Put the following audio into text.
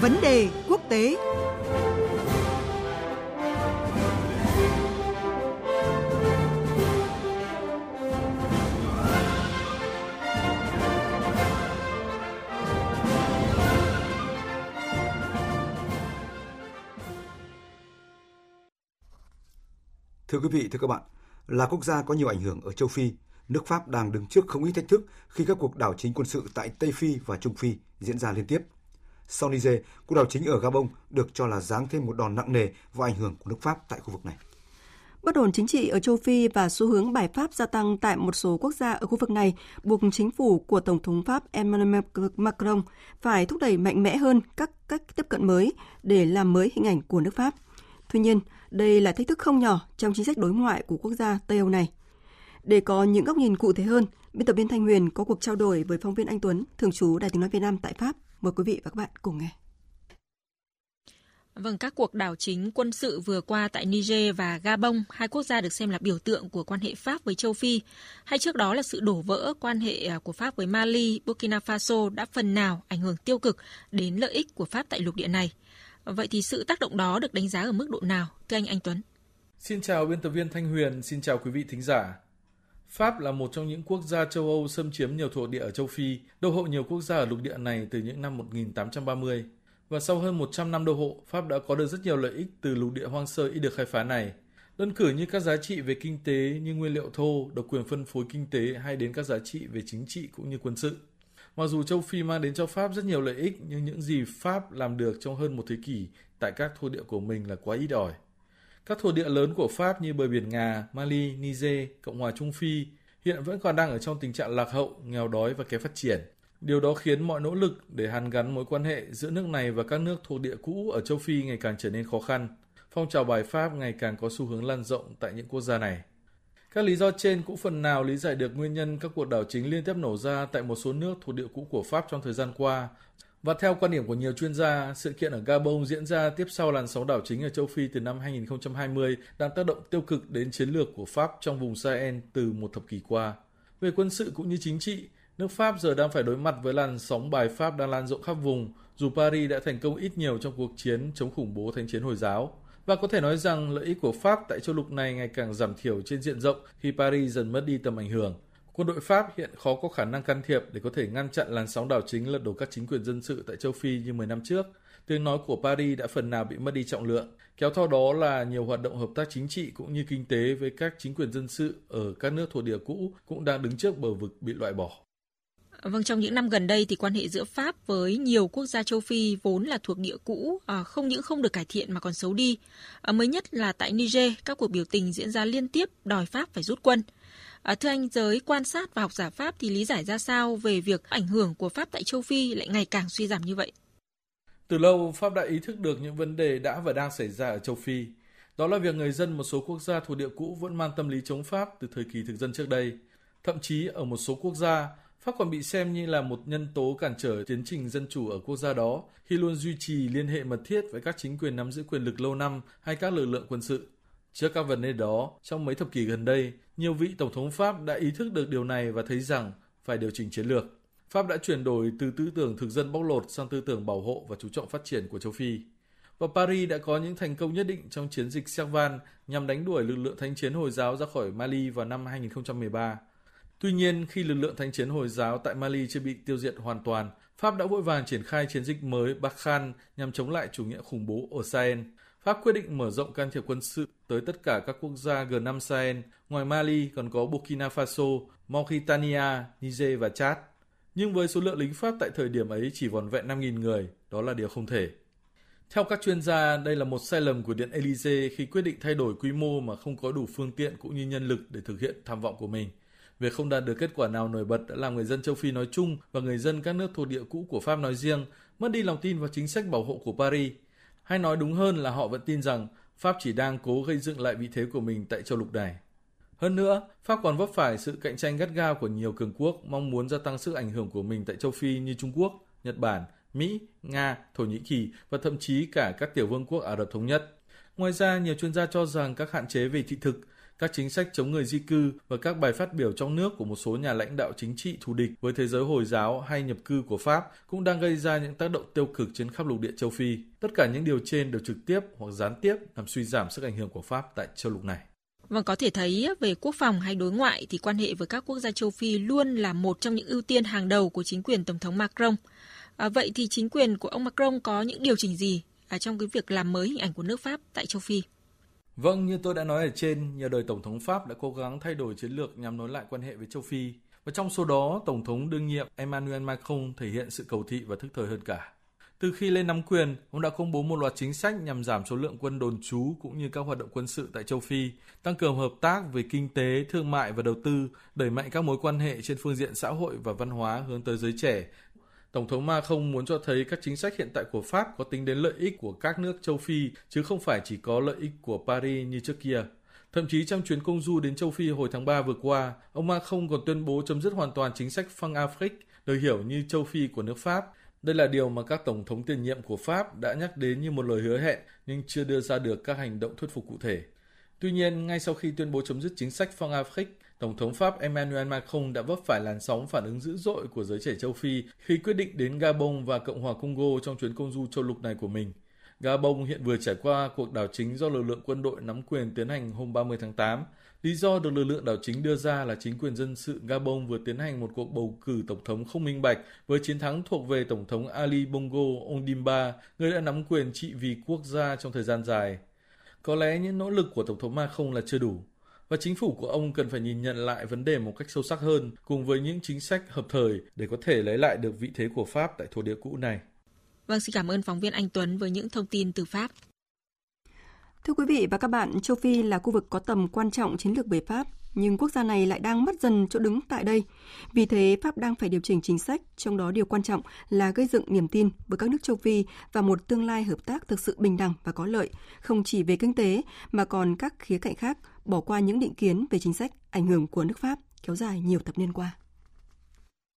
Vấn đề quốc tế Thưa quý vị, thưa các bạn, là quốc gia có nhiều ảnh hưởng ở châu Phi, nước Pháp đang đứng trước không ít thách thức khi các cuộc đảo chính quân sự tại Tây Phi và Trung Phi diễn ra liên tiếp. Sau Niger, cuộc đảo chính ở Gabon được cho là giáng thêm một đòn nặng nề vào ảnh hưởng của nước Pháp tại khu vực này. Bất ổn chính trị ở châu Phi và xu hướng bài pháp gia tăng tại một số quốc gia ở khu vực này buộc chính phủ của Tổng thống Pháp Emmanuel Macron phải thúc đẩy mạnh mẽ hơn các cách tiếp cận mới để làm mới hình ảnh của nước Pháp. Tuy nhiên, đây là thách thức không nhỏ trong chính sách đối ngoại của quốc gia Tây Âu này. Để có những góc nhìn cụ thể hơn, biên tập viên Thanh Huyền có cuộc trao đổi với phóng viên Anh Tuấn, thường trú Đài tiếng nói Việt Nam tại Pháp. Mời quý vị và các bạn cùng nghe. Vâng, các cuộc đảo chính quân sự vừa qua tại Niger và Gabon, hai quốc gia được xem là biểu tượng của quan hệ Pháp với châu Phi, hay trước đó là sự đổ vỡ quan hệ à, của Pháp với Mali, Burkina Faso đã phần nào ảnh hưởng tiêu cực đến lợi ích của Pháp tại lục địa này. Vậy thì sự tác động đó được đánh giá ở mức độ nào, thưa anh Anh Tuấn? Xin chào biên tập viên Thanh Huyền, xin chào quý vị thính giả. Pháp là một trong những quốc gia châu Âu xâm chiếm nhiều thuộc địa ở châu Phi, đô hộ nhiều quốc gia ở lục địa này từ những năm 1830. Và sau hơn 100 năm đô hộ, Pháp đã có được rất nhiều lợi ích từ lục địa hoang sơ ít được khai phá này. Đơn cử như các giá trị về kinh tế như nguyên liệu thô, độc quyền phân phối kinh tế hay đến các giá trị về chính trị cũng như quân sự. Mặc dù châu Phi mang đến cho Pháp rất nhiều lợi ích, nhưng những gì Pháp làm được trong hơn một thế kỷ tại các thổ địa của mình là quá ít ỏi. Các thổ địa lớn của Pháp như bờ biển Nga, Mali, Niger, Cộng hòa Trung Phi hiện vẫn còn đang ở trong tình trạng lạc hậu, nghèo đói và kém phát triển. Điều đó khiến mọi nỗ lực để hàn gắn mối quan hệ giữa nước này và các nước thuộc địa cũ ở châu Phi ngày càng trở nên khó khăn. Phong trào bài Pháp ngày càng có xu hướng lan rộng tại những quốc gia này. Các lý do trên cũng phần nào lý giải được nguyên nhân các cuộc đảo chính liên tiếp nổ ra tại một số nước thuộc địa cũ của Pháp trong thời gian qua. Và theo quan điểm của nhiều chuyên gia, sự kiện ở Gabon diễn ra tiếp sau làn sóng đảo chính ở châu Phi từ năm 2020 đang tác động tiêu cực đến chiến lược của Pháp trong vùng Sahel từ một thập kỷ qua. Về quân sự cũng như chính trị, nước Pháp giờ đang phải đối mặt với làn sóng bài Pháp đang lan rộng khắp vùng, dù Paris đã thành công ít nhiều trong cuộc chiến chống khủng bố thánh chiến Hồi giáo. Và có thể nói rằng lợi ích của Pháp tại châu lục này ngày càng giảm thiểu trên diện rộng khi Paris dần mất đi tầm ảnh hưởng. Quân đội Pháp hiện khó có khả năng can thiệp để có thể ngăn chặn làn sóng đảo chính lật đổ các chính quyền dân sự tại châu Phi như 10 năm trước. Tiếng nói của Paris đã phần nào bị mất đi trọng lượng. Kéo theo đó là nhiều hoạt động hợp tác chính trị cũng như kinh tế với các chính quyền dân sự ở các nước thuộc địa cũ cũng đang đứng trước bờ vực bị loại bỏ. Vâng, trong những năm gần đây thì quan hệ giữa Pháp với nhiều quốc gia châu Phi vốn là thuộc địa cũ à, không những không được cải thiện mà còn xấu đi. À, mới nhất là tại Niger, các cuộc biểu tình diễn ra liên tiếp đòi Pháp phải rút quân. À, thưa anh, giới quan sát và học giả Pháp thì lý giải ra sao về việc ảnh hưởng của Pháp tại châu Phi lại ngày càng suy giảm như vậy? Từ lâu, Pháp đã ý thức được những vấn đề đã và đang xảy ra ở châu Phi. Đó là việc người dân một số quốc gia thuộc địa cũ vẫn mang tâm lý chống Pháp từ thời kỳ thực dân trước đây. Thậm chí ở một số quốc gia, Pháp còn bị xem như là một nhân tố cản trở tiến trình dân chủ ở quốc gia đó khi luôn duy trì liên hệ mật thiết với các chính quyền nắm giữ quyền lực lâu năm hay các lực lượng quân sự. Trước các vấn đề đó, trong mấy thập kỷ gần đây, nhiều vị tổng thống Pháp đã ý thức được điều này và thấy rằng phải điều chỉnh chiến lược. Pháp đã chuyển đổi từ tư tưởng thực dân bóc lột sang tư tưởng bảo hộ và chú trọng phát triển của châu Phi. Và Paris đã có những thành công nhất định trong chiến dịch Servan nhằm đánh đuổi lực lượng thánh chiến Hồi giáo ra khỏi Mali vào năm 2013. Tuy nhiên, khi lực lượng thánh chiến Hồi giáo tại Mali chưa bị tiêu diệt hoàn toàn, Pháp đã vội vàng triển khai chiến dịch mới Bakhan nhằm chống lại chủ nghĩa khủng bố ở Sahel. Pháp quyết định mở rộng can thiệp quân sự tới tất cả các quốc gia G5 Sahel, ngoài Mali còn có Burkina Faso, Mauritania, Niger và Chad. Nhưng với số lượng lính Pháp tại thời điểm ấy chỉ vòn vẹn 5.000 người, đó là điều không thể. Theo các chuyên gia, đây là một sai lầm của Điện Elysee khi quyết định thay đổi quy mô mà không có đủ phương tiện cũng như nhân lực để thực hiện tham vọng của mình. Việc không đạt được kết quả nào nổi bật đã làm người dân châu Phi nói chung và người dân các nước thuộc địa cũ của Pháp nói riêng mất đi lòng tin vào chính sách bảo hộ của Paris. Hay nói đúng hơn là họ vẫn tin rằng Pháp chỉ đang cố gây dựng lại vị thế của mình tại châu lục này. Hơn nữa, Pháp còn vấp phải sự cạnh tranh gắt gao của nhiều cường quốc mong muốn gia tăng sức ảnh hưởng của mình tại châu Phi như Trung Quốc, Nhật Bản, Mỹ, Nga, Thổ Nhĩ Kỳ và thậm chí cả các tiểu vương quốc Ả Rập Thống Nhất. Ngoài ra, nhiều chuyên gia cho rằng các hạn chế về thị thực, các chính sách chống người di cư và các bài phát biểu trong nước của một số nhà lãnh đạo chính trị thù địch với thế giới Hồi giáo hay nhập cư của Pháp cũng đang gây ra những tác động tiêu cực trên khắp lục địa châu Phi. Tất cả những điều trên đều trực tiếp hoặc gián tiếp làm suy giảm sức ảnh hưởng của Pháp tại châu lục này. Và có thể thấy về quốc phòng hay đối ngoại thì quan hệ với các quốc gia châu Phi luôn là một trong những ưu tiên hàng đầu của chính quyền Tổng thống Macron. À, vậy thì chính quyền của ông Macron có những điều chỉnh gì à, trong cái việc làm mới hình ảnh của nước Pháp tại châu Phi? Vâng, như tôi đã nói ở trên, nhờ đời Tổng thống Pháp đã cố gắng thay đổi chiến lược nhằm nối lại quan hệ với châu Phi. Và trong số đó, Tổng thống đương nhiệm Emmanuel Macron thể hiện sự cầu thị và thức thời hơn cả. Từ khi lên nắm quyền, ông đã công bố một loạt chính sách nhằm giảm số lượng quân đồn trú cũng như các hoạt động quân sự tại châu Phi, tăng cường hợp tác về kinh tế, thương mại và đầu tư, đẩy mạnh các mối quan hệ trên phương diện xã hội và văn hóa hướng tới giới trẻ. Tổng thống Macron muốn cho thấy các chính sách hiện tại của Pháp có tính đến lợi ích của các nước châu Phi chứ không phải chỉ có lợi ích của Paris như trước kia. Thậm chí trong chuyến công du đến châu Phi hồi tháng 3 vừa qua, ông Macron còn tuyên bố chấm dứt hoàn toàn chính sách phăng Afrique, được hiểu như châu Phi của nước Pháp, đây là điều mà các tổng thống tiền nhiệm của Pháp đã nhắc đến như một lời hứa hẹn nhưng chưa đưa ra được các hành động thuyết phục cụ thể. Tuy nhiên, ngay sau khi tuyên bố chấm dứt chính sách phong Afrique, Tổng thống Pháp Emmanuel Macron đã vấp phải làn sóng phản ứng dữ dội của giới trẻ châu Phi khi quyết định đến Gabon và Cộng hòa Congo trong chuyến công du châu lục này của mình. Gabon hiện vừa trải qua cuộc đảo chính do lực lượng quân đội nắm quyền tiến hành hôm 30 tháng 8, Lý do được lực lượng đảo chính đưa ra là chính quyền dân sự Gabon vừa tiến hành một cuộc bầu cử tổng thống không minh bạch với chiến thắng thuộc về tổng thống Ali Bongo Ondimba, người đã nắm quyền trị vì quốc gia trong thời gian dài. Có lẽ những nỗ lực của tổng thống Macron là chưa đủ và chính phủ của ông cần phải nhìn nhận lại vấn đề một cách sâu sắc hơn cùng với những chính sách hợp thời để có thể lấy lại được vị thế của Pháp tại thổ địa cũ này. Vâng, xin cảm ơn phóng viên Anh Tuấn với những thông tin từ Pháp. Thưa quý vị và các bạn, châu Phi là khu vực có tầm quan trọng chiến lược về Pháp, nhưng quốc gia này lại đang mất dần chỗ đứng tại đây. Vì thế, Pháp đang phải điều chỉnh chính sách, trong đó điều quan trọng là gây dựng niềm tin với các nước châu Phi và một tương lai hợp tác thực sự bình đẳng và có lợi, không chỉ về kinh tế mà còn các khía cạnh khác, bỏ qua những định kiến về chính sách ảnh hưởng của nước Pháp kéo dài nhiều thập niên qua.